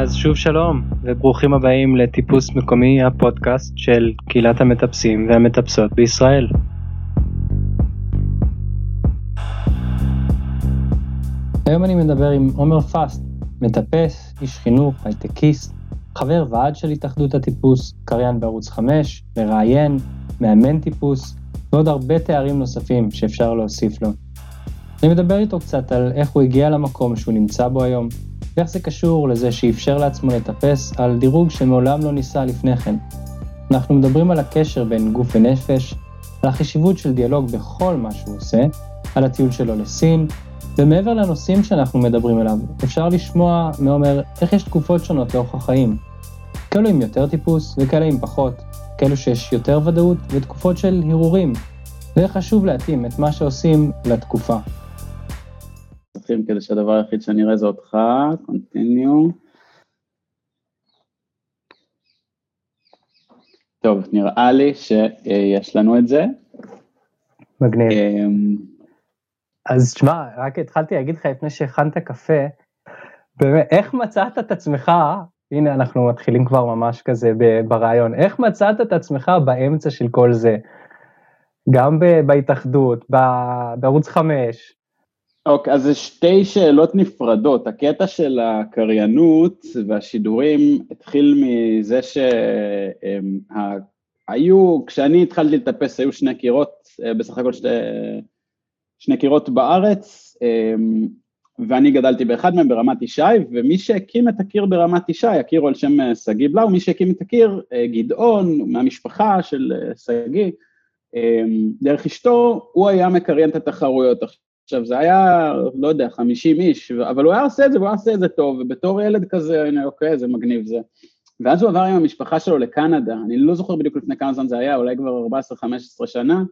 אז שוב שלום וברוכים הבאים לטיפוס מקומי הפודקאסט של קהילת המטפסים והמטפסות בישראל. היום אני מדבר עם עומר פאסט, מטפס, איש חינוך, הייטקיסט, חבר ועד של התאחדות הטיפוס, קריין בערוץ 5, מראיין, מאמן טיפוס ועוד הרבה תארים נוספים שאפשר להוסיף לו. אני מדבר איתו קצת על איך הוא הגיע למקום שהוא נמצא בו היום, ואיך זה קשור לזה שאפשר לעצמו לטפס על דירוג שמעולם לא ניסה לפני כן. אנחנו מדברים על הקשר בין גוף ונפש, על החשיבות של דיאלוג בכל מה שהוא עושה, על הטיול שלו לסין, ומעבר לנושאים שאנחנו מדברים עליו, אפשר לשמוע מעומר איך יש תקופות שונות לאורך החיים. כאלו עם יותר טיפוס וכאלה עם פחות, כאלו שיש יותר ודאות ותקופות של הרהורים, ואיך חשוב להתאים את מה שעושים לתקופה. צריכים כדי שהדבר היחיד שאני אראה זה אותך, continue. טוב, נראה לי שיש לנו את זה. מגניב. אמ, אז תשמע, רק התחלתי להגיד לך לפני שהכנת קפה, באמת, איך מצאת את עצמך, הנה אנחנו מתחילים כבר ממש כזה ברעיון, איך מצאת את עצמך באמצע של כל זה? גם בהתאחדות, בערוץ 5, אוקיי, אז זה שתי שאלות נפרדות. הקטע של הקריינות והשידורים התחיל מזה שהיו, כשאני התחלתי לטפס היו שני קירות, אה, בסך הכל שתי, שני קירות בארץ, אמ, ואני גדלתי באחד מהם ברמת ישי, ומי שהקים את הקיר ברמת ישי, הקיר הוא על שם אה, שגיא בלאו, מי שהקים את הקיר, אה, גדעון, מהמשפחה של שגיא, אמ, דרך אשתו, הוא היה מקריין את התחרויות. עכשיו זה היה, לא יודע, 50 איש, אבל הוא היה עושה את זה, והוא היה עושה את זה טוב, ובתור ילד כזה, הנה, אוקיי, זה מגניב זה. ואז הוא עבר עם המשפחה שלו לקנדה, אני לא זוכר בדיוק לפני כמה זמן זה היה, אולי כבר 14-15 שנה,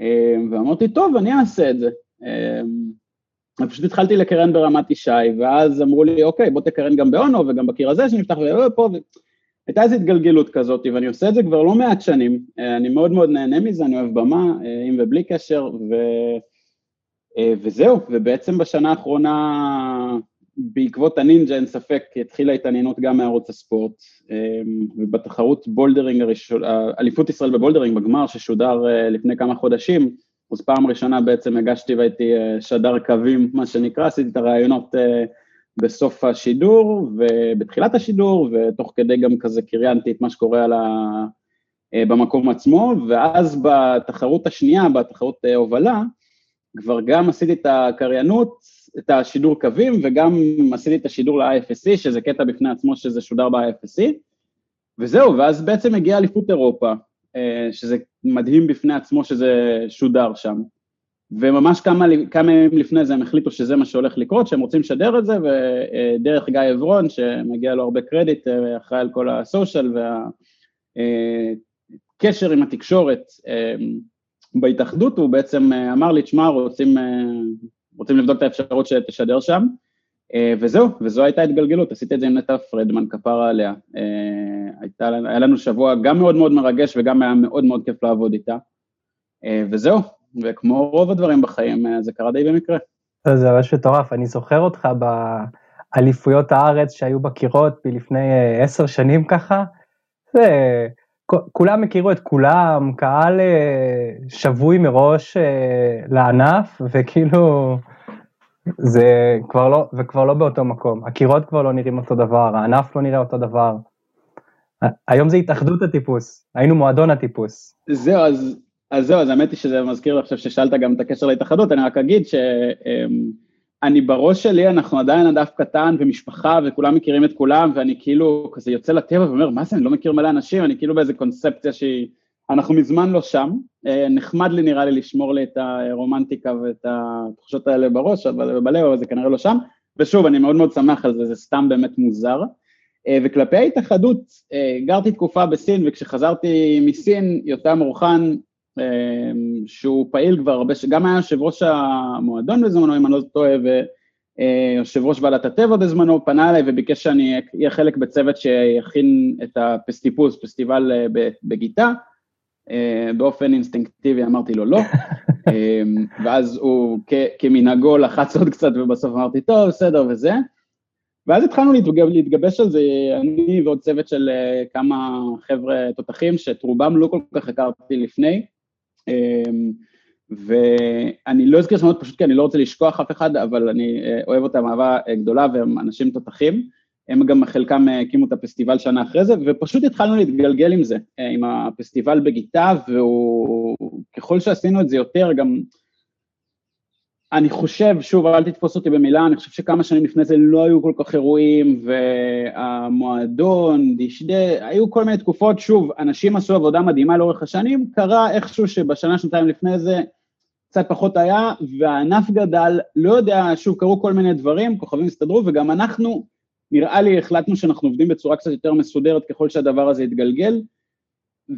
אה, ואמרתי, טוב, אני אעשה את זה. אה, פשוט התחלתי לקריין ברמת ישי, ואז אמרו לי, אוקיי, בוא תקריין גם באונו וגם בקיר הזה שנפתח, ופה, ו... הייתה איזו התגלגלות כזאת, ואני עושה את זה כבר לא מעט שנים, אה, אני מאוד מאוד נהנה מזה, אני אוהב במה, עם ובלי קשר, ו... אה, וזהו, ובעצם בשנה האחרונה, בעקבות הנינג'ה אין ספק, התחילה התעניינות גם מערוץ הספורט, אה, ובתחרות bouldering הראשון, אליפות ישראל ב bouldering בגמר ששודר אה, לפני כמה חודשים, אז פעם ראשונה בעצם הגשתי והייתי שדר קווים, מה שנקרא, עשיתי את הרעיונות בסוף השידור ובתחילת השידור, ותוך כדי גם כזה קריינתי את מה שקורה על ה... במקום עצמו, ואז בתחרות השנייה, בתחרות הובלה, כבר גם עשיתי את הקריינות, את השידור קווים, וגם עשיתי את השידור ל-IFSC, שזה קטע בפני עצמו שזה שודר ב-IFSC, וזהו, ואז בעצם הגיעה אליפות אירופה, אה, שזה מדהים בפני עצמו שזה שודר שם. וממש כמה, כמה ימים לפני זה הם החליטו שזה מה שהולך לקרות, שהם רוצים לשדר את זה, ודרך גיא עברון, שמגיע לו הרבה קרדיט, אה, אחראי על כל הסושיאל והקשר אה, עם התקשורת, בהתאחדות הוא בעצם אה, אמר לי, תשמע, רוצים, אה, רוצים לבדוק את האפשרות שתשדר שם, אה, וזהו, וזו הייתה התגלגלות, עשיתי את זה עם נטע פרדמן, כפרה עליה. הייתה, היה לנו שבוע גם מאוד מאוד מרגש וגם היה מאוד מאוד כיף לעבוד איתה, וזהו, וכמו רוב הדברים בחיים, זה קרה די במקרה. זה ממש מטורף, אני זוכר אותך באליפויות הארץ שהיו בקירות מלפני עשר שנים ככה, זה... כולם הכירו את כולם, קהל אה, שבוי מראש אה, לענף, וכאילו, זה כבר לא, וכבר לא באותו מקום. הקירות כבר לא נראים אותו דבר, הענף לא נראה אותו דבר. היום זה התאחדות הטיפוס, היינו מועדון הטיפוס. זהו, אז, אז זהו, אז האמת היא שזה מזכיר עכשיו ששאלת גם את הקשר להתאחדות, אני רק אגיד ש... אני בראש שלי, אנחנו עדיין אדף קטן ומשפחה וכולם מכירים את כולם ואני כאילו כזה יוצא לטבע ואומר מה זה אני לא מכיר מלא אנשים, אני כאילו באיזה קונספציה שהיא, אנחנו מזמן לא שם, אה, נחמד לי נראה לי לשמור לי את הרומנטיקה ואת התחושות האלה בראש, אבל בלב זה כנראה לא שם, ושוב אני מאוד מאוד שמח על זה, זה סתם באמת מוזר. אה, וכלפי ההתאחדות, אה, גרתי תקופה בסין וכשחזרתי מסין, יותם אורחן שהוא פעיל כבר הרבה, שגם היה יושב ראש המועדון בזמנו, אם אני לא טועה, ויושב ראש ועדת הטבע בזמנו, פנה אליי וביקש שאני אהיה חלק בצוות שיכין את הפסטיפוס, פסטיבל אה, בגיטה, אה, באופן אינסטינקטיבי אמרתי לו לא, אמ, ואז הוא כמנהגו לחץ עוד קצת ובסוף אמרתי טוב, בסדר וזה, ואז התחלנו להתגבש על זה, אני ועוד צוות של אה, כמה חבר'ה תותחים, שאת רובם לא כל כך הכרתי לפני, אמ, ואני לא אזכיר שמות פשוט כי אני לא רוצה לשכוח אף אחד, אבל אני אה, אוהב אותם אהבה אה, גדולה והם אנשים תותחים. הם גם חלקם הקימו את הפסטיבל שנה אחרי זה, ופשוט התחלנו להתגלגל עם זה, עם הפסטיבל בגיטה, וככל שעשינו את זה יותר, גם אני חושב, שוב, אל תתפוס אותי במילה, אני חושב שכמה שנים לפני זה לא היו כל כך אירועים, והמועדון, דשדה, היו כל מיני תקופות, שוב, אנשים עשו עבודה מדהימה לאורך השנים, קרה איכשהו שבשנה, שנתיים לפני זה קצת פחות היה, והענף גדל, לא יודע, שוב, קרו כל מיני דברים, כוכבים הסתדרו, וגם אנחנו, נראה לי, החלטנו שאנחנו עובדים בצורה קצת יותר מסודרת ככל שהדבר הזה יתגלגל,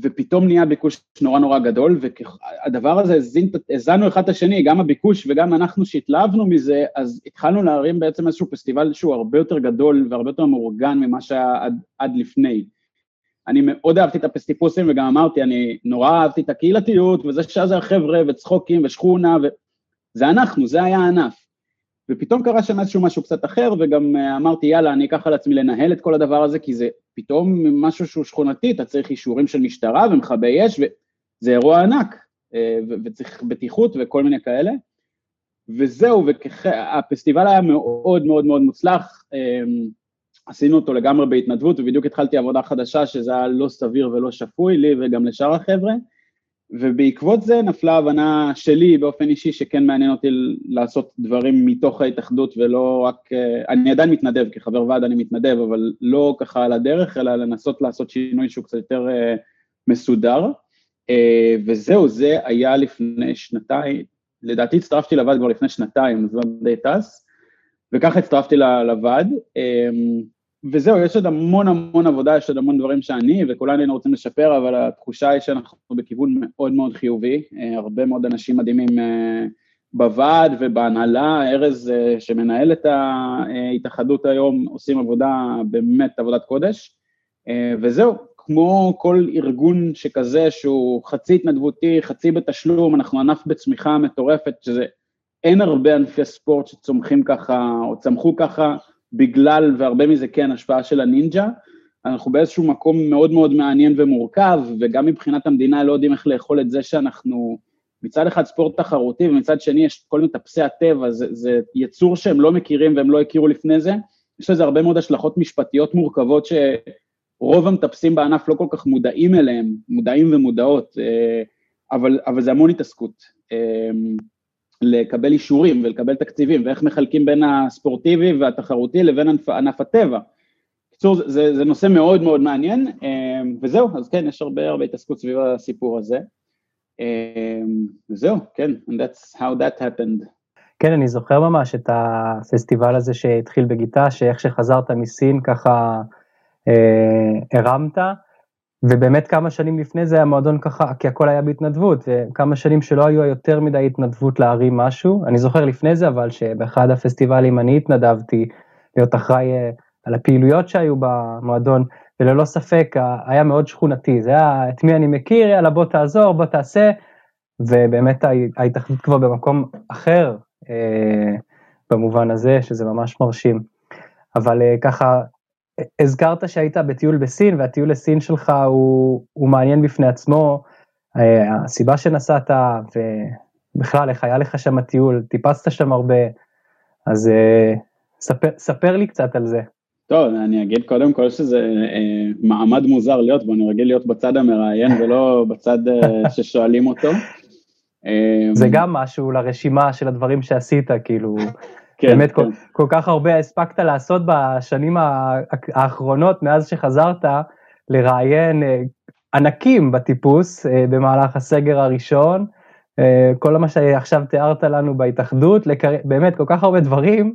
ופתאום נהיה ביקוש נורא נורא גדול, והדבר הזה הזין, הזנו אחד את השני, גם הביקוש וגם אנחנו שהתלהבנו מזה, אז התחלנו להרים בעצם איזשהו פסטיבל שהוא הרבה יותר גדול והרבה יותר מאורגן ממה שהיה עד, עד לפני. אני מאוד אהבתי את הפסטיפוסים וגם אמרתי, אני נורא אהבתי את הקהילתיות וזה שזה החבר'ה וצחוקים ושכונה, וזה אנחנו, זה היה הענף. ופתאום קרה שם איזשהו משהו קצת אחר, וגם אה, אמרתי, יאללה, אני אקח על עצמי לנהל את כל הדבר הזה, כי זה פתאום משהו שהוא שכונתי, אתה צריך אישורים של משטרה ומכבי אש, וזה אירוע ענק, אה, וצריך בטיחות וכל מיני כאלה. וזהו, והפסטיבל היה מאוד מאוד מאוד מוצלח, אה, עשינו אותו לגמרי בהתנדבות, ובדיוק התחלתי עבודה חדשה שזה היה לא סביר ולא שפוי לי וגם לשאר החבר'ה. ובעקבות זה נפלה הבנה שלי באופן אישי שכן מעניין אותי לעשות דברים מתוך ההתאחדות ולא רק, אה, אני עדיין מתנדב, כחבר ועד אני מתנדב, אבל לא ככה על הדרך, אלא לנסות לעשות שינוי שהוא קצת יותר uh, מסודר. Uh, וזהו, זה היה לפני שנתיים, לדעתי הצטרפתי לוועד כבר לפני שנתיים, אז לא די טס, וככה הצטרפתי לוועד. וזהו, יש עוד המון המון עבודה, יש עוד המון דברים שאני וכולנו היינו רוצים לשפר, אבל התחושה היא שאנחנו בכיוון מאוד מאוד חיובי, אה, הרבה מאוד אנשים מדהימים אה, בוועד ובהנהלה, ארז אה, שמנהל את ההתאחדות היום, עושים עבודה, באמת עבודת קודש, וזהו, כמו כל ארגון שכזה שהוא חצי התנדבותי, חצי בתשלום, אנחנו ענף בצמיחה מטורפת, שזה אין הרבה ענפי ספורט שצומחים ככה, או צמחו ככה, בגלל, והרבה מזה כן, השפעה של הנינג'ה, אנחנו באיזשהו מקום מאוד מאוד מעניין ומורכב, וגם מבחינת המדינה לא יודעים איך לאכול את זה שאנחנו מצד אחד ספורט תחרותי, ומצד שני יש כל מטפסי הטבע, זה, זה יצור שהם לא מכירים והם לא הכירו לפני זה, יש לזה הרבה מאוד השלכות משפטיות מורכבות שרוב המטפסים בענף לא כל כך מודעים אליהם, מודעים ומודעות, אה, אבל, אבל זה המון התעסקות. לקבל אישורים ולקבל תקציבים, ואיך מחלקים בין הספורטיבי והתחרותי לבין ענף, ענף הטבע. בקיצור, זה, זה נושא מאוד מאוד מעניין, אמ, וזהו, אז כן, יש הרבה הרבה התעסקות סביב הסיפור הזה. אמ, וזהו, כן, and that's how that happened. כן, אני זוכר ממש את הפסטיבל הזה שהתחיל בגיטה, שאיך שחזרת מסין ככה אה, הרמת, ובאמת כמה שנים לפני זה המועדון ככה, כי הכל היה בהתנדבות, וכמה שנים שלא היו יותר מדי התנדבות להרים משהו. אני זוכר לפני זה, אבל שבאחד הפסטיבלים אני התנדבתי להיות אחראי אה, על הפעילויות שהיו במועדון, וללא ספק היה מאוד שכונתי, זה היה את מי אני מכיר, יאללה בוא תעזור, בוא תעשה, ובאמת ההתאחדות כבר במקום אחר אה, במובן הזה, שזה ממש מרשים. אבל אה, ככה הזכרת שהיית בטיול בסין, והטיול לסין שלך הוא, הוא מעניין בפני עצמו. אה, הסיבה שנסעת, ובכלל, איך היה לך שם הטיול, טיפסת שם הרבה, אז אה, ספר, ספר לי קצת על זה. טוב, אני אגיד קודם כל שזה אה, מעמד מוזר להיות בו, אני רגיל להיות בצד המראיין ולא בצד אה, ששואלים אותו. זה גם משהו לרשימה של הדברים שעשית, כאילו, כן, באמת כן. כל, כל כך הרבה הספקת לעשות בשנים האחרונות מאז שחזרת לראיין אה, ענקים בטיפוס אה, במהלך הסגר הראשון, אה, כל מה שעכשיו תיארת לנו בהתאחדות, לקר... באמת כל כך הרבה דברים.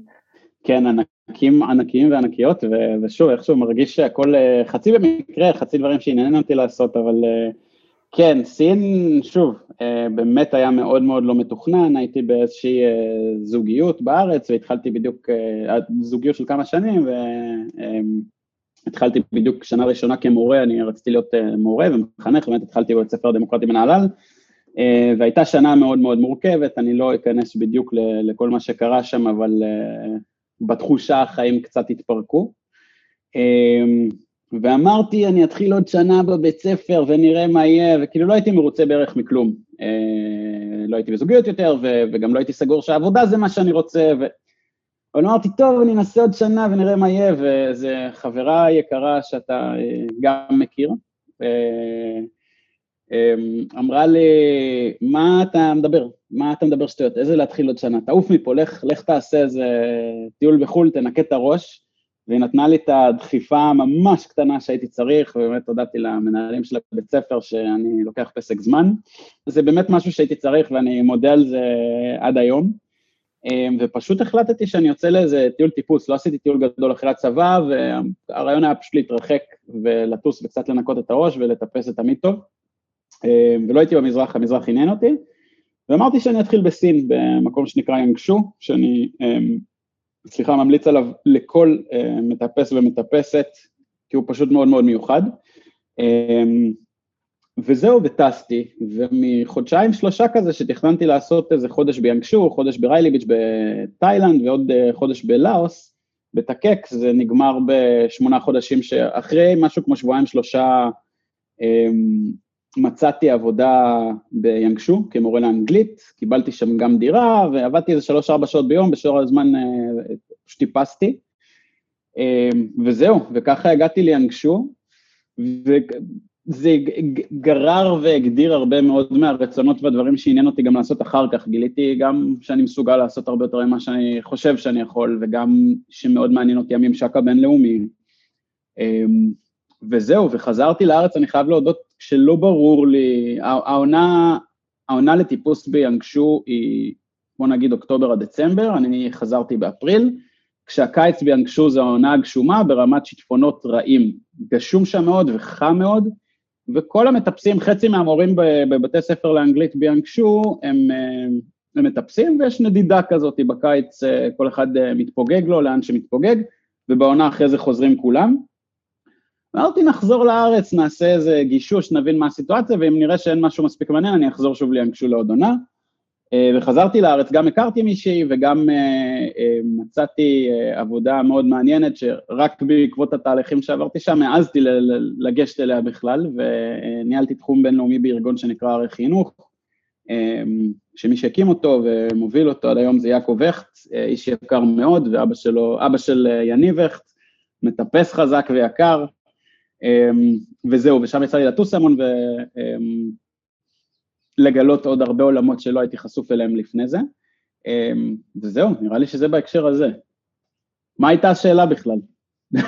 כן, ענקים ענקיים וענקיות, ושוב, איכשהו מרגיש שהכל חצי במקרה, חצי דברים שעניינים אותי לעשות, אבל כן, סין, שוב, אה, באמת היה מאוד מאוד לא מתוכנן, הייתי באיזושהי אה, זוגיות בארץ והתחלתי בדיוק, אה, זוגיות של כמה שנים והתחלתי בדיוק שנה ראשונה כמורה, אני רציתי להיות מורה ומחנך, באמת התחלתי בבית ספר דמוקרטי בנהלל והייתה שנה מאוד מאוד מורכבת, אני לא אכנס בדיוק לכל מה שקרה שם, אבל בתחושה החיים קצת התפרקו. אמ, ואמרתי, אני אתחיל עוד שנה בבית ספר ונראה מה יהיה, וכאילו לא הייתי מרוצה בערך מכלום. אה, לא הייתי בזוגיות יותר, וגם לא הייתי סגור שהעבודה זה מה שאני רוצה, ו... אבל אמרתי, טוב, אני אנסה עוד שנה ונראה מה יהיה, וזו חברה יקרה שאתה אה, גם מכיר, אה, אמ, אמרה לי, מה אתה מדבר? מה אתה מדבר שטויות? איזה להתחיל עוד שנה? תעוף מפה, לך, לך תעשה איזה טיול בחו"ל, תנקה את הראש. והיא נתנה לי את הדחיפה הממש קטנה שהייתי צריך, ובאמת הודעתי למנהלים של הבית ספר שאני לוקח פסק זמן. זה באמת משהו שהייתי צריך ואני מודה על זה עד היום. אמ, ופשוט החלטתי שאני יוצא לאיזה טיול טיפוס, לא עשיתי טיול גדול אחרי הצבא, והרעיון היה פשוט להתרחק ולטוס וקצת לנקות את הראש ולטפס את המיטוב. אמ, ולא הייתי במזרח, המזרח עניין אותי, ואמרתי שאני אתחיל בסין, במקום שנקרא יאנגשו, שאני, אמ, סליחה, ממליץ עליו לכל מטפס ומטפסת, כי הוא פשוט מאוד מאוד מיוחד. וזהו, וטסתי, ומחודשיים שלושה כזה שתכננתי לעשות איזה חודש ביאנגשו, חודש בריילי ביץ' בתאילנד ועוד אה, חודש בלאוס, בתקק, זה נגמר בשמונה חודשים שאחרי משהו כמו שבועיים שלושה אמ, מצאתי עבודה ביאנגשו כמורה לאנגלית, קיבלתי שם גם דירה ועבדתי איזה שלוש-ארבע שעות ביום, בשור הזמן אה, פשוט טיפסתי, אמ, וזהו, וככה הגעתי ליאנגשו, זה גרר והגדיר הרבה מאוד מהרצונות והדברים שעניין אותי גם לעשות אחר כך. גיליתי גם שאני מסוגל לעשות הרבה יותר ממה שאני חושב שאני יכול, וגם שמאוד מעניין אותי הממשק הבינלאומי. אמ, וזהו, וחזרתי לארץ, אני חייב להודות שלא ברור לי, העונה, העונה לטיפוס ביאנגשו היא, בוא נגיד אוקטובר עד דצמבר, אני חזרתי באפריל, כשהקיץ ביאנגשו זה העונה הגשומה ברמת שיטפונות רעים. גשום שם מאוד וחם מאוד, וכל המטפסים, חצי מהמורים בבתי ספר לאנגלית ביאנגשו הם, הם מטפסים ויש נדידה כזאת בקיץ, אה, כל אחד אה, מתפוגג לו לאן שמתפוגג, ובעונה אחרי זה חוזרים כולם. אמרתי נחזור לארץ, נעשה איזה גישוש, נבין מה הסיטואציה, ואם נראה שאין משהו מספיק מעניין אני אחזור שוב ליאנגשו לעוד עונה. אה, וחזרתי לארץ, גם הכרתי מישהי וגם אה, אה, מצאתי עבודה מאוד מעניינת שרק בעקבות התהליכים שעברתי שם העזתי לגשת אליה בכלל וניהלתי תחום בינלאומי בארגון שנקרא ערי חינוך שמי שהקים אותו ומוביל אותו עד היום זה יעקב וכט, איש יקר מאוד ואבא שלו, אבא של יניב וכט, מטפס חזק ויקר וזהו ושם יצא לי לטוס המון ו... לגלות עוד הרבה עולמות שלא הייתי חשוף אליהם לפני זה. אמ, וזהו, נראה לי שזה בהקשר הזה. מה הייתה השאלה בכלל?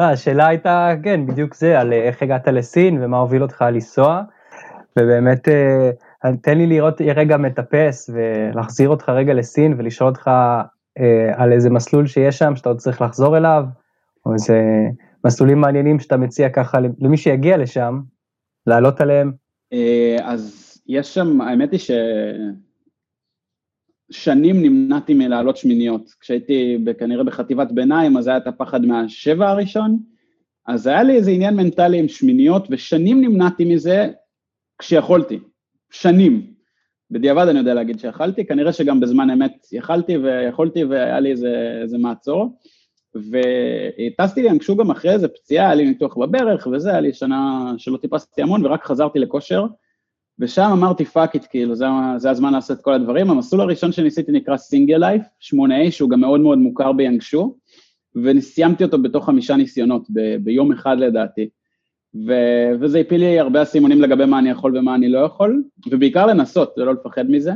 אה, השאלה הייתה, כן, בדיוק זה, על איך הגעת לסין ומה הוביל אותך לנסוע, ובאמת, אה, תן לי לראות רגע מטפס ולהחזיר אותך רגע לסין ולשאול אותך אה, על איזה מסלול שיש שם שאתה עוד צריך לחזור אליו, או איזה מסלולים מעניינים שאתה מציע ככה למי שיגיע לשם, לעלות עליהם. אה, אז יש שם, האמת היא ששנים נמנעתי מלעלות שמיניות. כשהייתי כנראה בחטיבת ביניים, אז היה את הפחד מהשבע הראשון, אז היה לי איזה עניין מנטלי עם שמיניות, ושנים נמנעתי מזה כשיכולתי. שנים. בדיעבד אני יודע להגיד שיכלתי, כנראה שגם בזמן אמת יכלתי ויכולתי והיה לי איזה, איזה מעצור. וטסתי לאנגשו גם אחרי איזה פציעה, היה לי ניתוח בברך וזה, היה לי שנה שלא טיפסתי המון ורק חזרתי לכושר, ושם אמרתי fuck it, כאילו זה, זה הזמן לעשות את כל הדברים. המסלול הראשון שניסיתי נקרא Single Life, 8A, שהוא גם מאוד מאוד מוכר ביאנגשו, וסיימתי אותו בתוך חמישה ניסיונות, ב, ביום אחד לדעתי. ו, וזה הפיל לי הרבה אסימונים לגבי מה אני יכול ומה אני לא יכול, ובעיקר לנסות, ולא לפחד מזה.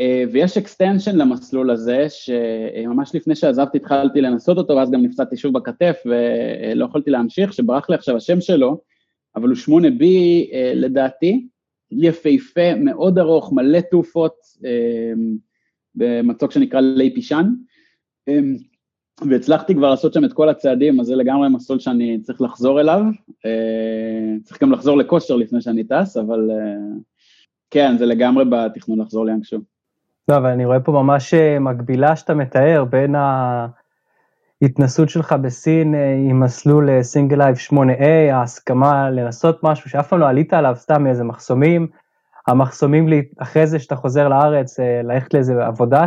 אה, ויש extension למסלול הזה, שממש לפני שעזבתי התחלתי לנסות אותו, ואז גם נפצעתי שוב בכתף ולא יכולתי להמשיך, שברח לי עכשיו השם שלו, אבל הוא 8B אה, לדעתי, יפהפה, מאוד ארוך, מלא תעופות, אה, במצוק שנקרא לי פישן, והצלחתי כבר לעשות שם את כל הצעדים, אז זה לגמרי מסלול שאני צריך לחזור אליו, צריך גם לחזור לכושר לפני שאני טס, אבל כן, זה לגמרי בתכנון לחזור ליאנגשו. לא, אבל אני רואה פה ממש אה, מקבילה שאתה מתאר בין ההתנסות שלך בסין אה, עם מסלול Single Life 8A, ההסכמה לנסות משהו שאף פעם לא עלית עליו, סתם מאיזה מחסומים, המחסומים אחרי זה שאתה חוזר לארץ, אה, ללכת לאיזה עבודה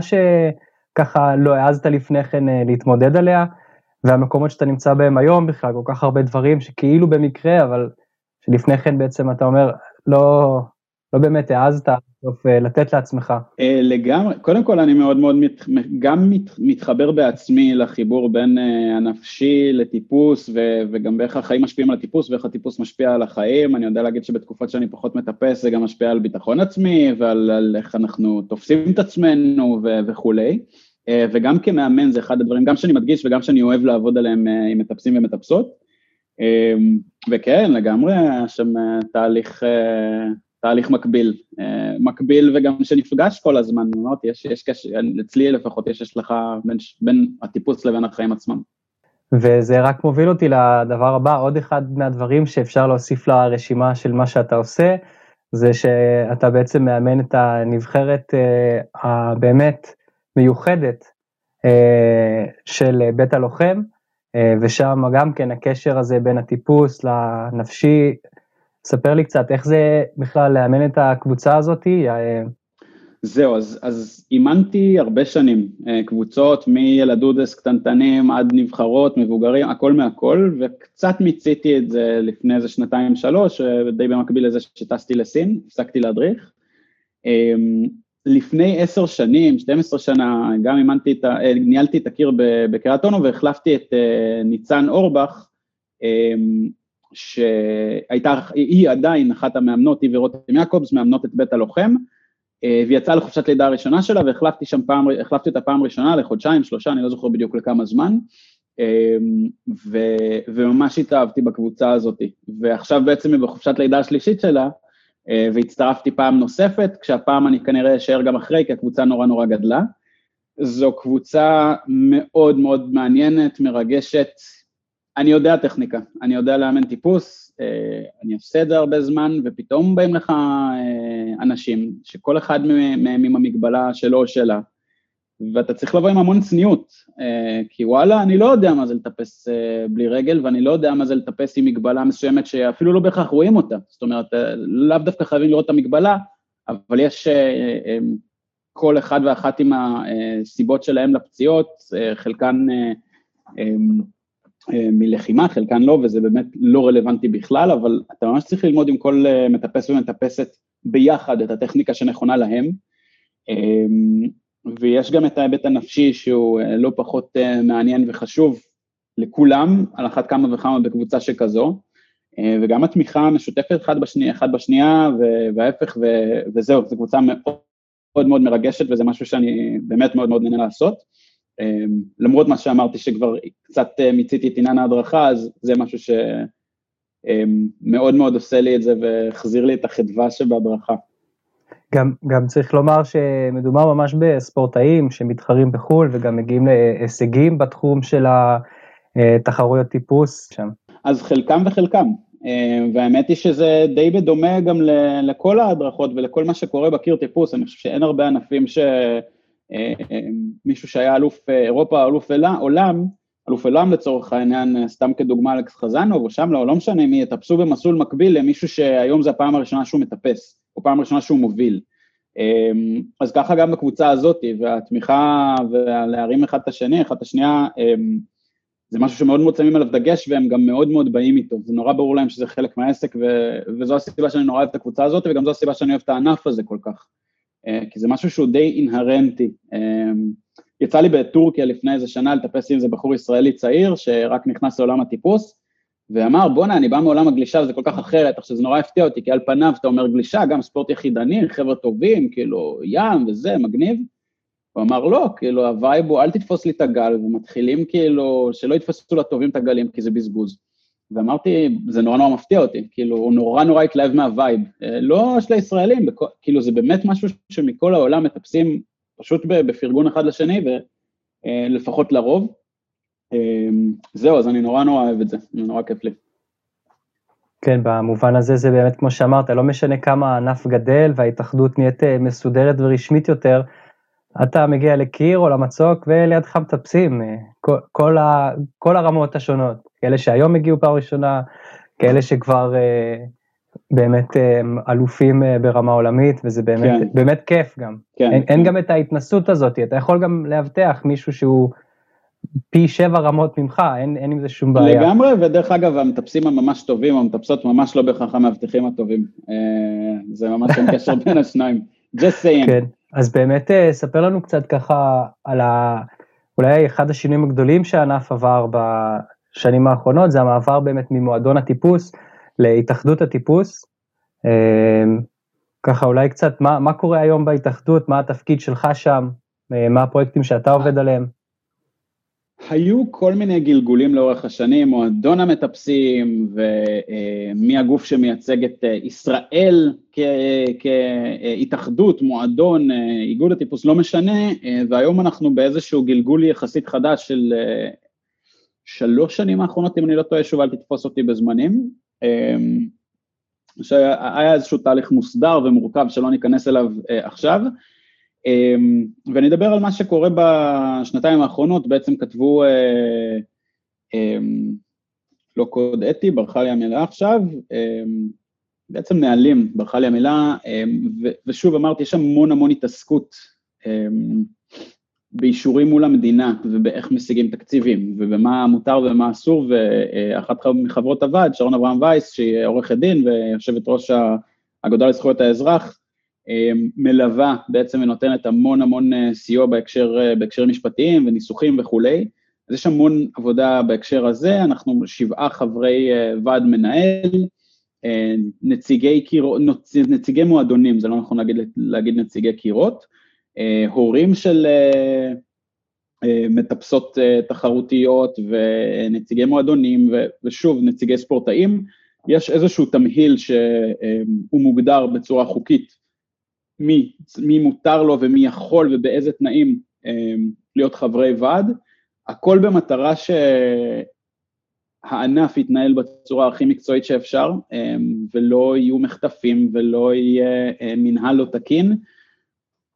ככה לא העזת לפני כן להתמודד עליה, והמקומות שאתה נמצא בהם היום בכלל, כל כך הרבה דברים שכאילו במקרה, אבל שלפני כן בעצם אתה אומר, לא, לא באמת העזת בסוף אה, לתת לעצמך. אה, לגמרי, קודם כל אני מאוד מאוד מת, גם מת, מתחבר בעצמי לחיבור בין אה, הנפשי לטיפוס ו, וגם באיך החיים משפיעים על הטיפוס ואיך הטיפוס משפיע על החיים, אני יודע להגיד שבתקופות שאני פחות מטפס זה גם משפיע על ביטחון עצמי ועל על איך אנחנו תופסים את עצמנו ו, וכולי. וגם כמאמן זה אחד הדברים, גם שאני מדגיש וגם שאני אוהב לעבוד עליהם עם מטפסים ומטפסות. וכן, לגמרי, שם תהליך תהליך מקביל, אה, מקביל וגם שנפגש כל הזמן, אמרתי, יש, יש קשר, אצלי לפחות יש השלכה בין, בין הטיפוס לבין החיים עצמם. וזה רק מוביל אותי לדבר הבא, עוד אחד מהדברים שאפשר להוסיף לרשימה של מה שאתה עושה, זה שאתה בעצם מאמן את הנבחרת אה, הבאמת מיוחדת אה, של בית הלוחם, ושם גם כן הקשר הזה בין הטיפוס לנפשי ספר לי קצת איך זה בכלל לאמן את הקבוצה הזאתי. אה, זהו, אז, אז אימנתי הרבה שנים, אה, קבוצות מילדודס קטנטנים עד נבחרות, מבוגרים, הכל מהכל, וקצת מיציתי את זה לפני איזה שנתיים שלוש, אה, די במקביל לזה שטסתי לסין, הפסקתי להדריך. לפני עשר שנים, 12 שנה, גם אימנתי את ה... ניהלתי את הקיר בקריית אונו והחלפתי את ניצן אורבך, שהייתה, היא עדיין אחת המאמנות, היא ורותם יעקובס, מאמנות את בית הלוחם, אה, והיא יצאה לחופשת לידה הראשונה שלה והחלפתי שם פעם, החלפתי אותה פעם ראשונה לחודשיים, שלושה, אני לא זוכר בדיוק לכמה זמן, אה, ו, וממש התאהבתי בקבוצה הזאת, ועכשיו בעצם היא בחופשת לידה השלישית שלה, אה, והצטרפתי פעם נוספת, כשהפעם אני כנראה אשאר גם אחרי, כי הקבוצה נורא נורא גדלה. זו קבוצה מאוד מאוד מעניינת, מרגשת, אני יודע טכניקה, אני יודע לאמן טיפוס, אה, אני עושה את זה הרבה זמן, ופתאום באים לך אה, אנשים שכל אחד מהם עם המגבלה שלו או שלה, ואתה צריך לבוא עם המון צניעות, אה, כי וואלה, אני לא יודע מה זה לטפס בלי רגל, ואני לא יודע מה זה לטפס עם מגבלה מסוימת שאפילו לא בהכרח רואים אותה, זאת אומרת, לאו דווקא חייבים לראות את המגבלה, אבל יש כל אחד ואחת עם הסיבות שלהם לפציעות, חלקן מלחימה, חלקן לא, וזה באמת לא רלוונטי בכלל, אבל אתה ממש צריך ללמוד עם כל אה, מטפס ומטפסת ביחד את הטכניקה שנכונה להם. אה, ויש גם את ההיבט הנפשי שהוא לא פחות מעניין וחשוב לכולם, על אחת כמה וכמה בקבוצה שכזו, וגם התמיכה המשותפת אחד בשנייה, אחד בשנייה וההפך, וזהו, זו קבוצה מאוד מאוד מרגשת וזה משהו שאני באמת מאוד מאוד נהנה לעשות. אמ, למרות מה שאמרתי שכבר קצת אה, מיציתי את עניין ההדרכה, אז זה משהו שמאוד אמ, מאוד עושה לי את זה והחזיר לי את החדווה שבהדרכה. גם, גם צריך לומר שמדובר ממש בספורטאים שמתחרים בחו"ל וגם מגיעים להישגים בתחום של התחרויות טיפוס שם. אז חלקם וחלקם, אמ, והאמת היא שזה די בדומה גם לכל ההדרכות ולכל מה שקורה בקיר טיפוס, אני חושב שאין הרבה ענפים ש... אה, אה, מישהו שהיה אלוף אה, אירופה, אלוף עולם, אלוף עולם לצורך העניין, סתם כדוגמה אלכס חזנוב, או שם לא, לא משנה מי, יטפסו במסלול מקביל למישהו שהיום זה הפעם הראשונה שהוא מטפס, או פעם הראשונה שהוא מוביל. אז ככה גם בקבוצה הזאת, והתמיכה ולהרים אחד את השני, אחד את השנייה, זה משהו שמאוד מאוד שמים עליו דגש והם גם מאוד מאוד באים איתו, זה נורא ברור להם שזה חלק מהעסק ו- וזו הסיבה שאני נורא אוהב את הקבוצה הזאת וגם זו הסיבה שאני אוהב את הענף הזה כל כך. אה, כי זה משהו שהוא די אינהרנטי. אה, יצא לי בטורקיה לפני איזה שנה לטפס עם איזה בחור ישראלי צעיר שרק נכנס לעולם הטיפוס, ואמר בואנה אני בא מעולם הגלישה זה כל כך אחרת, עכשיו זה נורא הפתיע אותי כי על פניו אתה אומר גלישה, גם ספורט יחידני, חבר'ה טובים, כאילו ים וזה, מגניב. הוא אמר לא, כאילו ה vibe הוא אל תתפוס לי את הגל, ומתחילים כאילו שלא יתפסו לטובים את הגלים כי זה בזבוז. ואמרתי, זה נורא נורא מפתיע אותי, כאילו, הוא נורא נורא התלהב מה vibe. אה, לא של הישראלים. כאילו, זה באמת משהו שמכל העולם מטפסים פשוט בפרגון אחד לשני, ולפחות אה, לרוב. אה, זהו, אז אני נורא נורא אוהב את זה, זה נורא כיף לי. כן, במובן הזה זה באמת, כמו שאמרת, לא משנה כמה הענף גדל וההתאחדות נהיית מסודרת ורשמית יותר, אתה מגיע לקיר או למצוק ולידך מטפסים, כל, כל, כל הרמות השונות. כאלה שהיום הגיעו פעם ראשונה, כאלה שכבר אה, באמת אלופים ברמה עולמית, וזה באמת, כן. באמת כיף גם. כן, אין, כן. אין גם את ההתנסות הזאת, אתה יכול גם לאבטח מישהו שהוא פי שבע רמות ממך, אין, אין עם זה שום בעיה. לגמרי, ודרך אגב, המטפסים הממש טובים, המטפסות ממש לא בהכרח המאבטחים הטובים. זה ממש אין קשר בין השניים. just saying. כן, אז באמת ספר לנו קצת ככה על ה... אולי אחד השינויים הגדולים שהענף עבר בשנים האחרונות, זה המעבר באמת ממועדון הטיפוס להתאחדות הטיפוס. אמ, ככה אולי קצת, מה, מה קורה היום בהתאחדות, מה התפקיד שלך שם, אה, מה הפרויקטים שאתה עובד עליהם? היו כל מיני גלגולים לאורך השנים, מועדון המטפסים ומי הגוף שמייצג את אה, ישראל כהתאחדות, מועדון, אה, איגוד הטיפוס, לא משנה, והיום אנחנו באיזשהו גלגול יחסית חדש של שלוש שנים האחרונות, אם אני לא טועה, שוב אל תתפוס אותי בזמנים, אמ, שהיה איזשהו תהליך מוסדר ומורכב שלא ניכנס אליו אה, עכשיו, אמ, ואני אדבר על מה שקורה בשנתיים האחרונות, בעצם כתבו, אה, אמ, לא קוד אתי, ברחה לי המילה עכשיו, בעצם נהלים, ברחה לי המילה, ושוב אמרתי, יש המון המון התעסקות באישורים מול המדינה ובאיך משיגים תקציבים ובמה מותר ומה אסור ואחת מחברות הוועד, שרון אברהם וייס, שהיא עורכת דין ויושבת ראש האגודה לזכויות האזרח, מלווה בעצם ונותנת המון המון אה, סיוע בהקשר, אה, בהקשר משפטיים וניסוחים וכולי, אז יש המון עבודה בהקשר הזה, אנחנו שבעה חברי אה, ועד מנהל, נציגי, קיר... נציגי מועדונים, זה לא נכון להגיד, להגיד נציגי קירות, הורים של אה, אה, מטפסות תחרותיות ונציגי מועדונים ושוב נציגי ספורטאים, יש איזשהו תמהיל שהוא מוגדר בצורה חוקית. מי, מי מותר לו ומי יכול ובאיזה תנאים להיות חברי ועד, הכל במטרה שהענף יתנהל בצורה הכי מקצועית שאפשר ולא יהיו מחטפים ולא יהיה מנהל לא תקין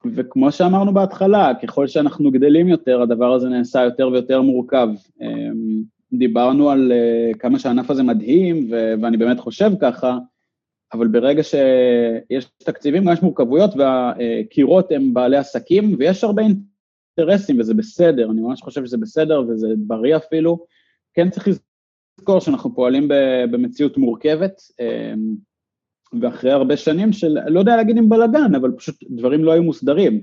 וכמו שאמרנו בהתחלה, ככל שאנחנו גדלים יותר, הדבר הזה נעשה יותר ויותר מורכב. אמ, דיברנו על אה, כמה שהענף הזה מדהים, ואני באמת חושב ככה, אבל ברגע שיש תקציבים, יש מורכבויות, והקירות הם בעלי עסקים, ויש הרבה אינטרסים, וזה בסדר, אני ממש חושב שזה בסדר, וזה בריא אפילו. כן צריך לזכור שאנחנו פועלים במציאות מורכבת, אמ, ואחרי הרבה שנים של, לא יודע להגיד אם בלאגן, אבל פשוט דברים לא היו מוסדרים.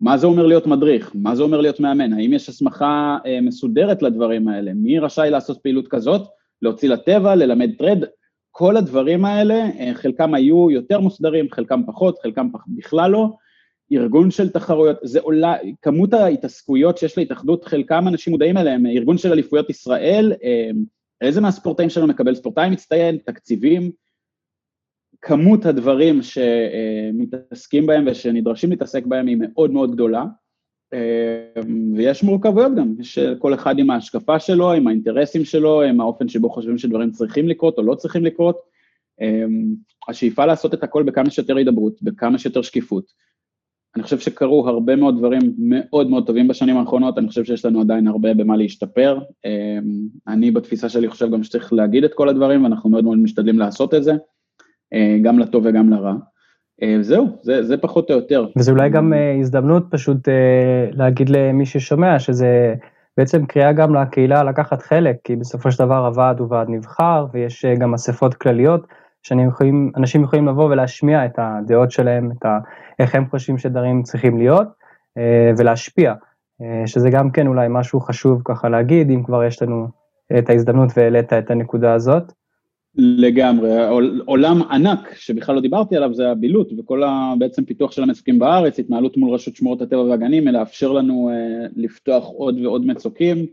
מה זה אומר להיות מדריך? מה זה אומר להיות מאמן? האם יש הסמכה אה, מסודרת לדברים האלה? מי רשאי לעשות פעילות כזאת? להוציא לטבע, ללמד טרד? כל הדברים האלה, אה, חלקם היו יותר מוסדרים, חלקם פחות, חלקם פח, בכלל לא. ארגון של תחרויות, זה עולה, כמות ההתעסקויות שיש להתאחדות, חלקם אנשים מודעים אליהם, ארגון של אליפויות ישראל, אה, איזה מהספורטאים שלנו מקבל ספורטאי מצטיין, תקציבים, כמות הדברים שמתעסקים בהם ושנדרשים להתעסק בהם היא מאוד מאוד גדולה, ויש מורכבויות גם, יש כל אחד עם ההשקפה שלו, עם האינטרסים שלו, עם האופן שבו חושבים שדברים צריכים לקרות או לא צריכים לקרות. השאיפה לעשות את הכל בכמה שיותר הידברות, בכמה שיותר שקיפות. אני חושב שקרו הרבה מאוד דברים מאוד מאוד טובים בשנים האחרונות, אני חושב שיש לנו עדיין הרבה במה להשתפר. אני בתפיסה שלי חושב גם שצריך להגיד את כל הדברים, ואנחנו מאוד מאוד משתדלים לעשות את זה. אה, גם לטוב וגם לרע. אה, זהו, זה, זה פחות או יותר. וזה אולי גם אה, הזדמנות פשוט להגיד למי ששומע שזה בעצם קריאה גם לקהילה לקחת חלק, כי בסופו של דבר הוועד הוא ועד נבחר ויש גם אספות כלליות, שאנשים יכולים, יכולים לבוא ולהשמיע את הדעות שלהם, את ה, איך הם חושבים שדברים צריכים להיות, ולהשפיע, שזה גם כן אולי משהו חשוב ככה להגיד, אם כבר יש לנו את ההזדמנות והעלית את הנקודה הזאת. לגמרי, עולם ענק שבכלל לא דיברתי עליו זה הבילוט וכל ה, בעצם פיתוח של המצוקים בארץ, התנהלות מול רשות שמורות הטבע והגנים, לאפשר לנו uh, לפתוח עוד ועוד מצוקים.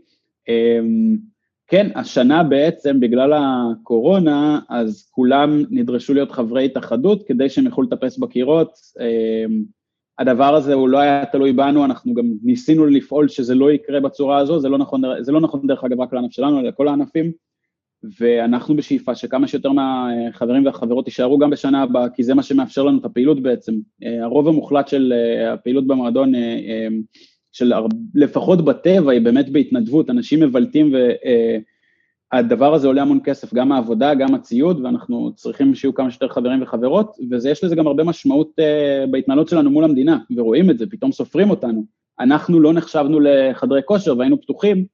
Um, כן, השנה בעצם בגלל הקורונה, אז כולם נדרשו להיות חברי התאחדות כדי שהם יוכלו לטפס בקירות. Um, הדבר הזה הוא לא היה תלוי בנו, אנחנו גם ניסינו לפעול שזה לא יקרה בצורה הזו, זה לא נכון, זה לא נכון דרך אגב רק לענף שלנו, אלא לכל הענפים. ואנחנו בשאיפה שכמה שיותר מהחברים והחברות יישארו גם בשנה הבאה, כי זה מה שמאפשר לנו את הפעילות בעצם. אה, הרוב המוחלט של אה, הפעילות במועדון, אה, של לפחות בטבע, היא באמת בהתנדבות, אנשים מבלטים הדבר הזה עולה המון כסף, גם העבודה, גם הציוד, ואנחנו צריכים שיהיו כמה שיותר חברים וחברות, ויש לזה גם הרבה משמעות uh, בהתנהלות שלנו מול המדינה, ורואים את זה, פתאום סופרים אותנו. אנחנו לא נחשבנו לחדרי כושר והיינו פתוחים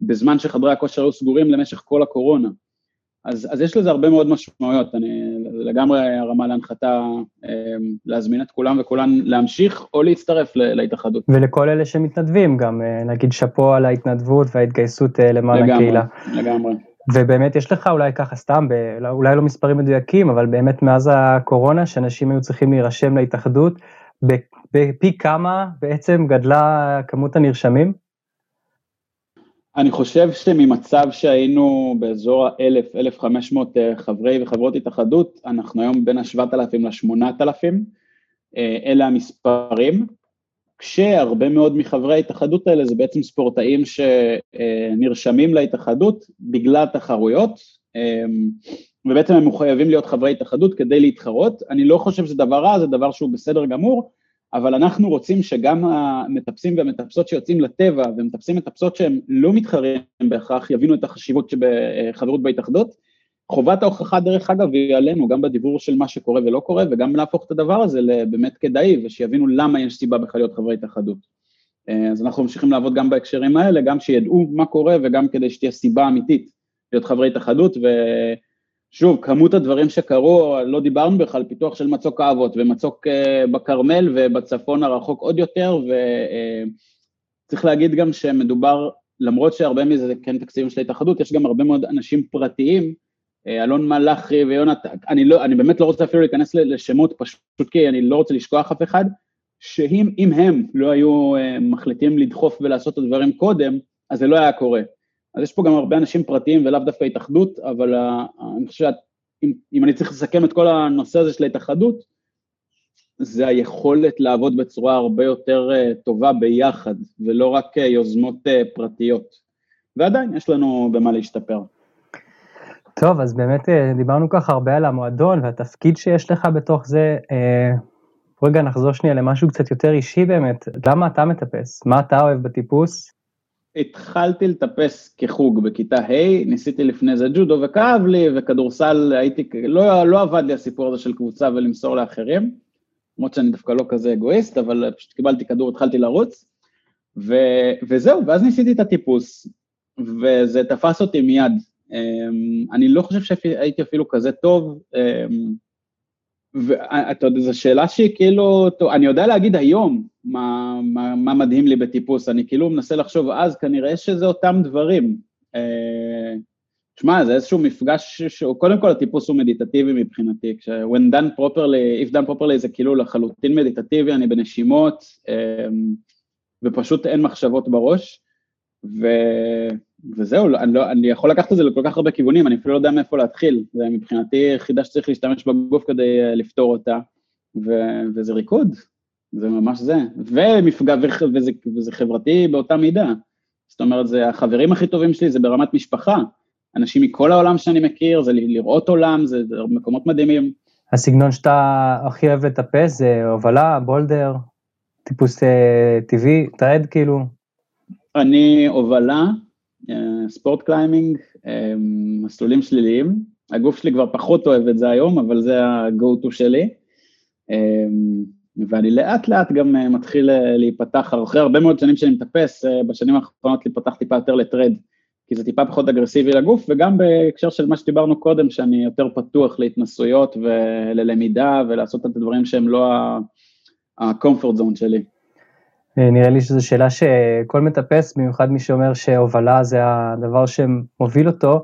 בזמן שחדרי הכושר היו סגורים למשך כל הקורונה. אז, אז יש לזה הרבה מאוד משמעויות, אני לגמרי הרמה להנחתה אה, להזמין את כולם וכולן להמשיך או להצטרף להתאחדות. ולכל אלה שמתנדבים גם, אה, נגיד שאפו על ההתנדבות וההתגייסות אה, למען הקהילה. לגמרי, לגמרי. ובאמת יש לך אולי ככה סתם, אולי לא מספרים מדויקים, אבל באמת מאז הקורונה, שאנשים היו צריכים להירשם להתאחדות, בפי כמה בעצם גדלה כמות הנרשמים? אני חושב שממצב שהיינו באזור ה-1,000-1,500 אה, חברי וחברות התאחדות, אנחנו היום בין ה-7,000 ל-8,000, אלה המספרים, כשהרבה מאוד מחברי ההתאחדות האלה זה בעצם ספורטאים שנרשמים להתאחדות בגלל תחרויות, אה, ובעצם הם מחויבים להיות חברי התאחדות כדי להתחרות. אני לא חושב שזה דבר רע, זה דבר שהוא בסדר גמור, אבל אנחנו רוצים שגם המטפסים והמטפסות שיוצאים לטבע ומטפסים מטפסות שהם לא מתחרים בהכרח יבינו את החשיבות שבחברות בהתאחדות. חובת ההוכחה דרך אגב היא עלינו גם בדיבור של מה שקורה ולא קורה וגם להפוך את הדבר הזה לבאמת כדאי ושיבינו למה יש סיבה בכלל להיות חברי התאחדות. אז אנחנו ממשיכים לעבוד גם בהקשרים האלה, גם שידעו מה קורה וגם כדי שתהיה סיבה אמיתית להיות חברי התאחדות ו... שוב, כמות הדברים שקרו, לא דיברנו בכלל, פיתוח של מצוק האבות ומצוק אה, בכרמל ובצפון הרחוק עוד יותר, וצריך אה, להגיד גם שמדובר, למרות שהרבה מזה זה כן תקציבים של ההתאחדות, יש גם הרבה מאוד אנשים פרטיים, אה, אלון מלאכי ויונתן, אני, לא, אני באמת לא רוצה אפילו להיכנס לשמות, פשוט כי אני לא רוצה לשכוח אף אחד, שאם הם לא היו מחליטים לדחוף ולעשות את הדברים קודם, אז זה לא היה קורה. אז יש פה גם הרבה אנשים פרטיים ולאו דווקא התאחדות, אבל אני חושב שאם אני צריך לסכם את כל הנושא הזה של ההתאחדות, זה היכולת לעבוד בצורה הרבה יותר אה, טובה ביחד, ולא רק אה, יוזמות אה, פרטיות. ועדיין יש לנו במה להשתפר. טוב, אז באמת דיברנו ככה הרבה על המועדון והתפקיד שיש לך בתוך זה. רגע נחזור שנייה למשהו קצת יותר אישי באמת, למה אתה מטפס? מה אתה אוהב בטיפוס? התחלתי לטפס כחוג בכיתה ה', ניסיתי לפני זה ג'ודו וכאב לי, וכדורסל הייתי, לא, לא עבד לי הסיפור הזה של קבוצה ולמסור לאחרים, למרות שאני דווקא לא כזה אגואיסט, אבל פשוט קיבלתי כדור, התחלתי לרוץ, ו, וזהו, ואז ניסיתי את הטיפוס, וזה תפס אותי מיד. אמ, אני לא חושב שהייתי אפילו כזה טוב, אמ, ואתה יודע, זו שאלה שהיא כאילו, אני יודע להגיד היום מה, מה, מה מדהים לי בטיפוס, אני כאילו מנסה לחשוב אז, כנראה שזה אותם דברים. אה, תשמע, זה איזשהו מפגש, שהוא, קודם כל הטיפוס הוא מדיטטיבי מבחינתי, כש- when done properly, if done properly זה כאילו לחלוטין מדיטטיבי, אני בנשימות, אה, ופשוט אין מחשבות בראש, ו... וזהו, אני, לא, אני יכול לקחת את זה לכל כך הרבה כיוונים, אני אפילו לא יודע מאיפה להתחיל, זה מבחינתי יחידה שצריך להשתמש בגוף כדי אה, לפתור אותה, ו, וזה ריקוד, זה ממש זה, ומפגע, וזה, וזה חברתי באותה מידה, זאת אומרת, זה החברים הכי טובים שלי, זה ברמת משפחה, אנשים מכל העולם שאני מכיר, זה לראות עולם, זה, זה מקומות מדהימים. הסגנון שאתה הכי אוהב לטפס זה הובלה, boulder, טיפוס אה, טבעי, trad כאילו? אני הובלה, אה, sport climbing, אה, מסלולים שליליים, הגוף שלי כבר פחות אוהב את זה היום, אבל זה ה-go to שלי, ואני לאט לאט גם מתחיל להיפתח, אחרי הרבה מאוד שנים שאני מטפס, בשנים האחרונות להיפתח טיפה יותר לטרד, כי זה טיפה פחות אגרסיבי לגוף, וגם בהקשר של מה שדיברנו קודם, שאני יותר פתוח להתנסויות וללמידה ולעשות את הדברים שהם לא ה-comfort zone שלי. אה, נראה לי שזו שאלה שכל מטפס, במיוחד מי שאומר שהובלה זה הדבר שמוביל אותו,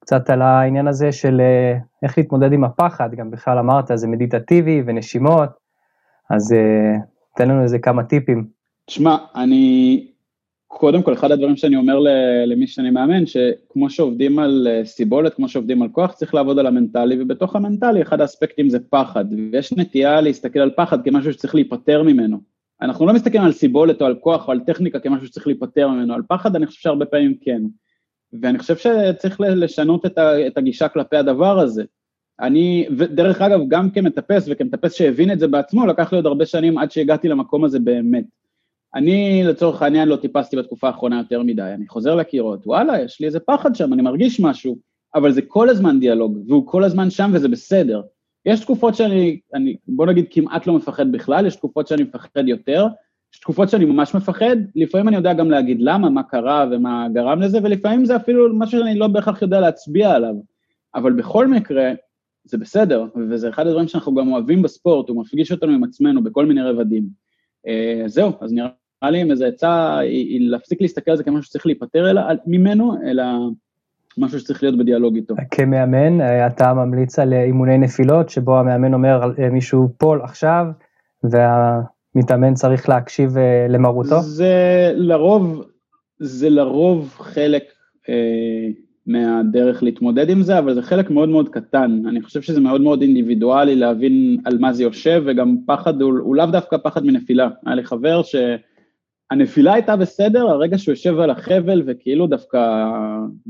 קצת על העניין הזה של אה, איך להתמודד עם הפחד, גם בכלל אמרת, זה מדיטטיבי ונשימות, אז אה, תן לנו איזה כמה טיפים. תשמע, אני, קודם כל, אחד הדברים שאני אומר למי שאני מאמן, שכמו שעובדים על סיבולת, כמו שעובדים על כוח, צריך לעבוד על המנטלי, ובתוך המנטלי אחד האספקטים זה פחד, ויש נטייה להסתכל על פחד כמשהו שצריך להיפטר ממנו. אנחנו לא מסתכלים על סיבולת או על כוח או על טכניקה כמשהו שצריך להיפטר ממנו, על פחד אני חושב שהרבה פעמים כן. ואני חושב שצריך לשנות את הגישה כלפי הדבר הזה. אני, ודרך אגב, גם כמטפס וכמטפס שהבין את זה בעצמו, לקח לי עוד הרבה שנים עד שהגעתי למקום הזה באמת. אני לצורך העניין לא טיפסתי בתקופה האחרונה יותר מדי, אני חוזר לקירות, וואלה, יש לי איזה פחד שם, אני מרגיש משהו, אבל זה כל הזמן דיאלוג, והוא כל הזמן שם וזה בסדר. יש תקופות שאני, אני, בוא נגיד, כמעט לא מפחד בכלל, יש תקופות שאני מפחד יותר, יש תקופות שאני ממש מפחד, לפעמים אני יודע גם להגיד למה, מה קרה ומה גרם לזה, ולפעמים זה אפילו משהו שאני לא בהכרח יודע להצביע עליו. אבל בכל מקרה, זה בסדר, וזה אחד הדברים שאנחנו גם אוהבים בספורט, הוא מפגיש אותנו עם עצמנו בכל מיני רבדים. Uh, זהו, אז נראה לי אם איזו עצה היא, היא להפסיק להסתכל על זה כמשהו שצריך להיפטר אלא, ממנו, אלא משהו שצריך להיות בדיאלוג איתו. כמאמן, אה, אתה ממליץ על אימוני נפילות, שבו המאמן אומר אה, מישהו פול עכשיו, והמתאמן צריך להקשיב למרותו? זה לרוב, זה לרוב חלק אה, מהדרך להתמודד עם זה, אבל זה חלק מאוד מאוד קטן. אני חושב שזה מאוד מאוד אינדיבידואלי להבין על מה זה יושב, וגם פחד הוא, הוא לאו דווקא פחד מנפילה. היה לי חבר שהנפילה הייתה בסדר, הרגע שהוא יושב על החבל וכאילו דווקא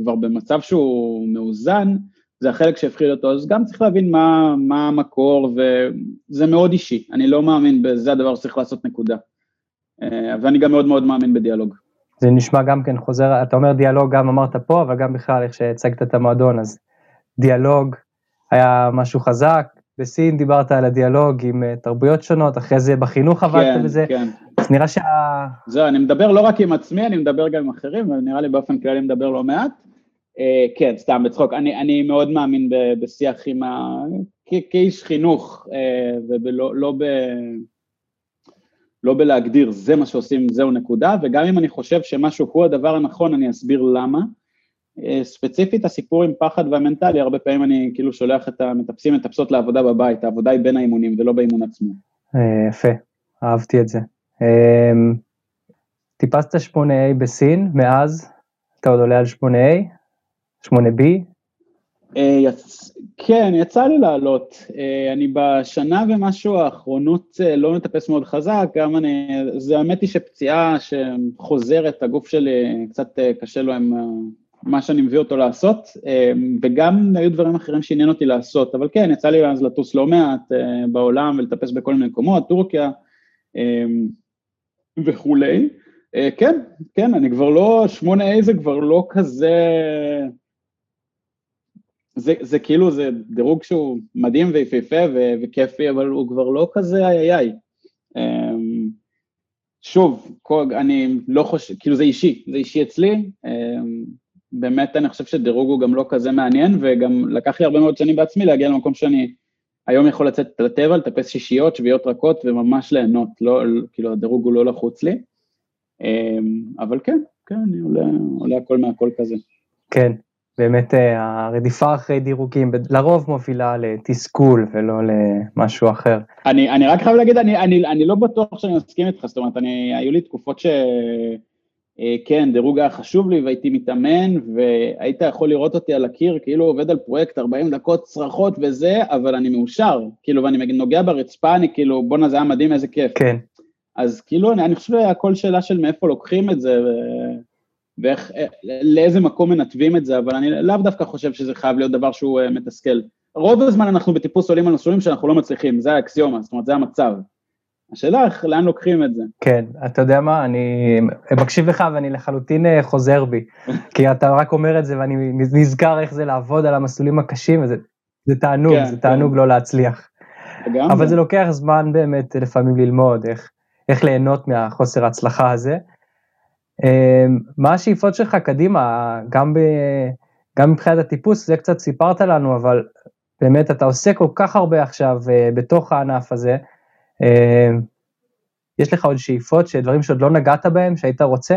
כבר במצב שהוא מאוזן, זה החלק שהפחיד אותו, אז גם צריך להבין מה, מה המקור, וזה מאוד אישי. אני לא מאמין בזה הדבר שצריך לעשות נקודה. אה, ואני גם מאוד מאוד מאמין בדיאלוג. זה נשמע גם כן חוזר, אתה אומר דיאלוג גם אמרת פה, אבל גם בכלל איך שהצגת את המועדון, אז דיאלוג היה משהו חזק, בסין דיברת על הדיאלוג עם אה, תרבויות שונות, אחרי זה בחינוך עבדת כן, בזה, כן. אז נראה שה... זהו, אני מדבר לא רק עם עצמי, אני מדבר גם עם אחרים, ונראה לי באופן כללי מדבר לא מעט. אה, כן, סתם בצחוק, אני, אני מאוד מאמין בשיח עם ה... כאיש חינוך, אה, ולא לא ב... לא בלהגדיר זה מה שעושים, זהו נקודה, וגם אם אני חושב שמשהו הוא הדבר הנכון, אני אסביר למה. אה, ספציפית הסיפור עם פחד והמנטלי, הרבה פעמים אני כאילו שולח את המטפסים, מטפסות לעבודה בבית, העבודה היא בין האימונים ולא באימון עצמו. אה, יפה, אהבתי את זה. אה, טיפסת 8A בסין, מאז אתה עוד עולה על 8A, 8B, אה, יצ... כן, יצא לי לעלות. אה, אני בשנה ומשהו האחרונות אה, לא מטפס מאוד חזק, גם אני, זה האמת היא שפציעה שחוזרת, הגוף שלי קצת קשה לו עם מה שאני מביא אותו לעשות, וגם היו דברים אחרים שעניין אותי לעשות, אבל כן, יצא לי אז לטוס לא מעט בעולם ולטפס בכל מיני מקומות, טורקיה וכולי. כן, כן, אני כבר לא, 8A זה כבר לא כזה... זה, זה כאילו, זה דירוג שהוא מדהים ויפהפה וכיפי, אבל הוא כבר לא כזה איי איי איי. אמ, שוב, אני לא חושב, כאילו זה אישי, זה אישי אצלי, אמ, באמת אני חושב שדירוג הוא גם לא כזה מעניין, וגם לקח לי הרבה מאוד שנים בעצמי להגיע למקום שאני היום יכול לצאת לטבע, לטפס שישיות, שביעות רכות וממש ליהנות, לא, כאילו הדירוג הוא לא לחוץ לי, אמ, אבל כן, כן, אני עולה, עולה הכל מהכל כזה. כן, באמת אה, הרדיפה אחרי דירוגים לרוב מובילה לתסכול ולא למשהו אחר. אני, אני רק חייב להגיד, אני, אני, אני לא בטוח שאני מסכים איתך, זאת אומרת, אני, היו לי תקופות ש... אה, דירוג היה חשוב לי והייתי מתאמן והיית יכול לראות אותי על הקיר כאילו עובד על פרויקט 40 דקות צרחות וזה, אבל אני מאושר, כאילו ואני נוגע ברצפה, אני כאילו בואנה זה היה מדהים איזה כיף. כן. אז כאילו אני, אני חושב שהכל שאלה של מאיפה לוקחים את זה, ו... ואיך, לאיזה מקום מנתבים את זה, אבל אני לאו דווקא חושב שזה חייב להיות דבר שהוא אה, מתסכל. רוב הזמן אנחנו בטיפוס עולים על מסלולים שאנחנו לא מצליחים, זה האקסיומה, זאת אומרת זה המצב. השאלה איך, לאן לוקחים את זה. כן, אתה יודע מה, אני מקשיב לך ואני לחלוטין אה, חוזר בי, כי אתה רק אומר את זה ואני נזכר איך זה לעבוד על המסלולים הקשים, וזה זה תענוג, כן, זה תענוג כן. לא להצליח. לגמרי. אבל זה לוקח זמן באמת לפעמים ללמוד איך, איך ליהנות מהחוסר ההצלחה הזה. אמ, מה השאיפות שלך קדימה, גם, ב, גם מבחינת הטיפוס, זה קצת סיפרת לנו, אבל באמת אתה עושה כל כך הרבה עכשיו אה, בתוך הענף הזה, אמ, יש לך עוד שאיפות, דברים שעוד לא נגעת בהם, שהיית רוצה?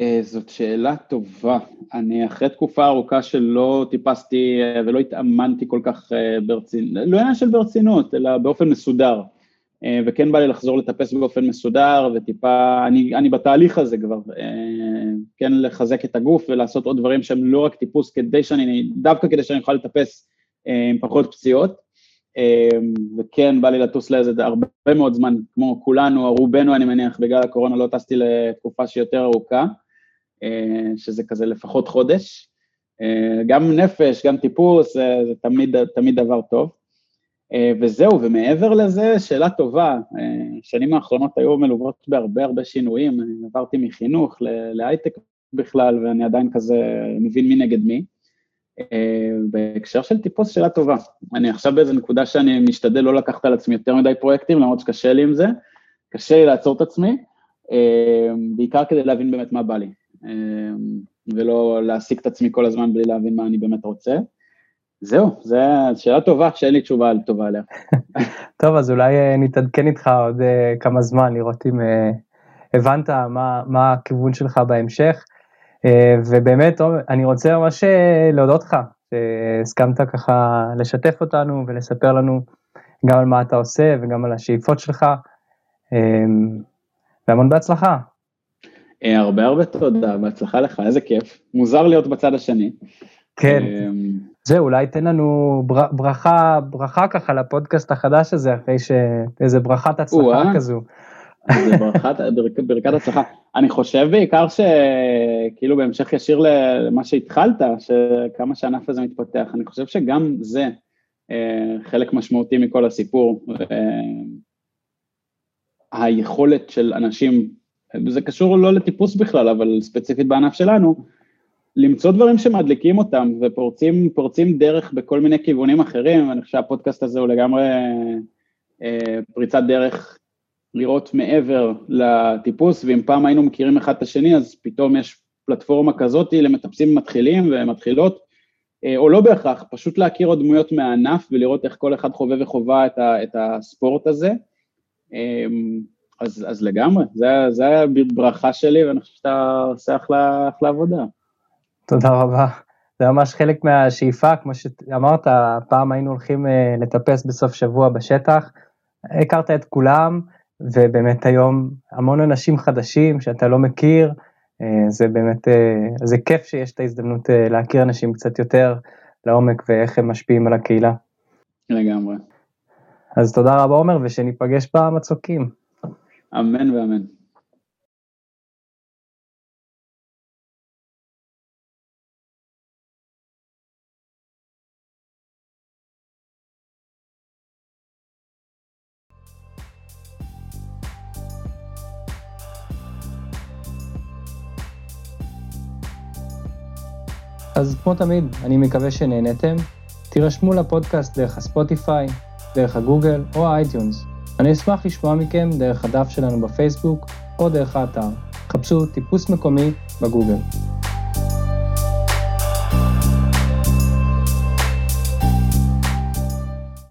אה, זאת שאלה טובה. אני אחרי תקופה ארוכה שלא טיפסתי אה, ולא התאמנתי כל כך ברצינות, לא עניין של ברצינות, אלא באופן מסודר. אה, וכן בא לי לחזור לטפס באופן מסודר וטיפה, אני, אני בתהליך הזה כבר, אה, כן לחזק את הגוף ולעשות עוד דברים שהם לא רק טיפוס כדי שאני, דווקא כדי שאני אוכל לטפס אה, עם פחות פציעות, וכן בא לי לטוס לאיזה הרבה מאוד זמן, כמו כולנו, רובנו אני מניח, בגלל הקורונה לא טסתי לתקופה שהיא יותר ארוכה, שזה כזה לפחות חודש, גם נפש, גם טיפוס, זה תמיד, תמיד דבר טוב. אה, וזהו, ומעבר לזה, שאלה טובה, השנים האחרונות היו מלוות בהרבה הרבה שינויים, עברתי מחינוך להייטק בכלל, ואני עדיין כזה מבין מי נגד מי. בהקשר של טיפוס, שאלה טובה. אני עכשיו באיזו נקודה שאני משתדל לא לקחת על עצמי יותר מדי פרויקטים, למרות שקשה לי עם זה, קשה לי לעצור את עצמי, בעיקר כדי להבין באמת מה בא לי. ולא להעסיק את עצמי כל הזמן בלי להבין מה אני באמת רוצה. זהו, זו שאלה טובה שאין לי תשובה טובה עליה. טוב, אז אולי אה, נתעדכן איתך עוד אה, כמה זמן, לראות אם אה, הבנת מה, מה הכיוון שלך בהמשך. ובאמת, אני רוצה ממש להודות לך, שהסכמת ככה לשתף אותנו ולספר לנו גם על מה אתה עושה וגם על השאיפות שלך. והמון בהצלחה. הרבה הרבה תודה, בהצלחה לך, איזה כיף. מוזר להיות בצד השני. כן. זהו, אולי תן לנו ברכה, ברכה ככה לפודקאסט החדש הזה, אחרי שאיזה ברכת הצלחה כזו. זה ברכת, ברכת הצלחה. אני חושב בעיקר שכאילו בהמשך ישיר למה שהתחלת, שכמה שהענף הזה מתפתח, אני חושב שגם זה אה, חלק משמעותי מכל הסיפור. אה, היכולת של אנשים וזה קשור לא לטיפוס בכלל, אבל ספציפית בענף שלנו, למצוא דברים שמדליקים אותם ופורצים דרך בכל מיני כיוונים אחרים, אני חושב שהפודקאסט הזה הוא לגמרי אה, פריצת דרך לראות מעבר לטיפוס, ואם פעם היינו מכירים אחד את השני, אז פתאום יש פלטפורמה כזאת למטפסים מתחילים ומתחילות, אה, או לא בהכרח, פשוט להכיר עוד דמויות מהענף ולראות איך כל אחד חווה וחווה את, ה, את הספורט הזה. אה, אז, אז לגמרי, זה, זה הברכה שלי, ואני חושב שאתה עושה אחלה, אחלה עבודה. תודה רבה. זה ממש חלק מהשאיפה, כמו שאמרת, פעם היינו הולכים אה, לטפס בסוף שבוע בשטח, הכרת את כולם, ובאמת היום המון אנשים חדשים שאתה לא מכיר, אה, זה באמת, אה, זה כיף שיש את ההזדמנות להכיר אנשים קצת יותר לעומק ואיך הם משפיעים על הקהילה. לגמרי. אז תודה רבה עומר, ושניפגש במצוקים. אמן ואמן. אז כמו תמיד, אני מקווה שנהנתם. תירשמו לפודקאסט דרך הספוטיפיי, דרך הגוגל או ה iTunes. אני אשמח לשמוע מכם דרך הדף שלנו בפייסבוק או דרך האתר. חפשו טיפוס מקומי בגוגל.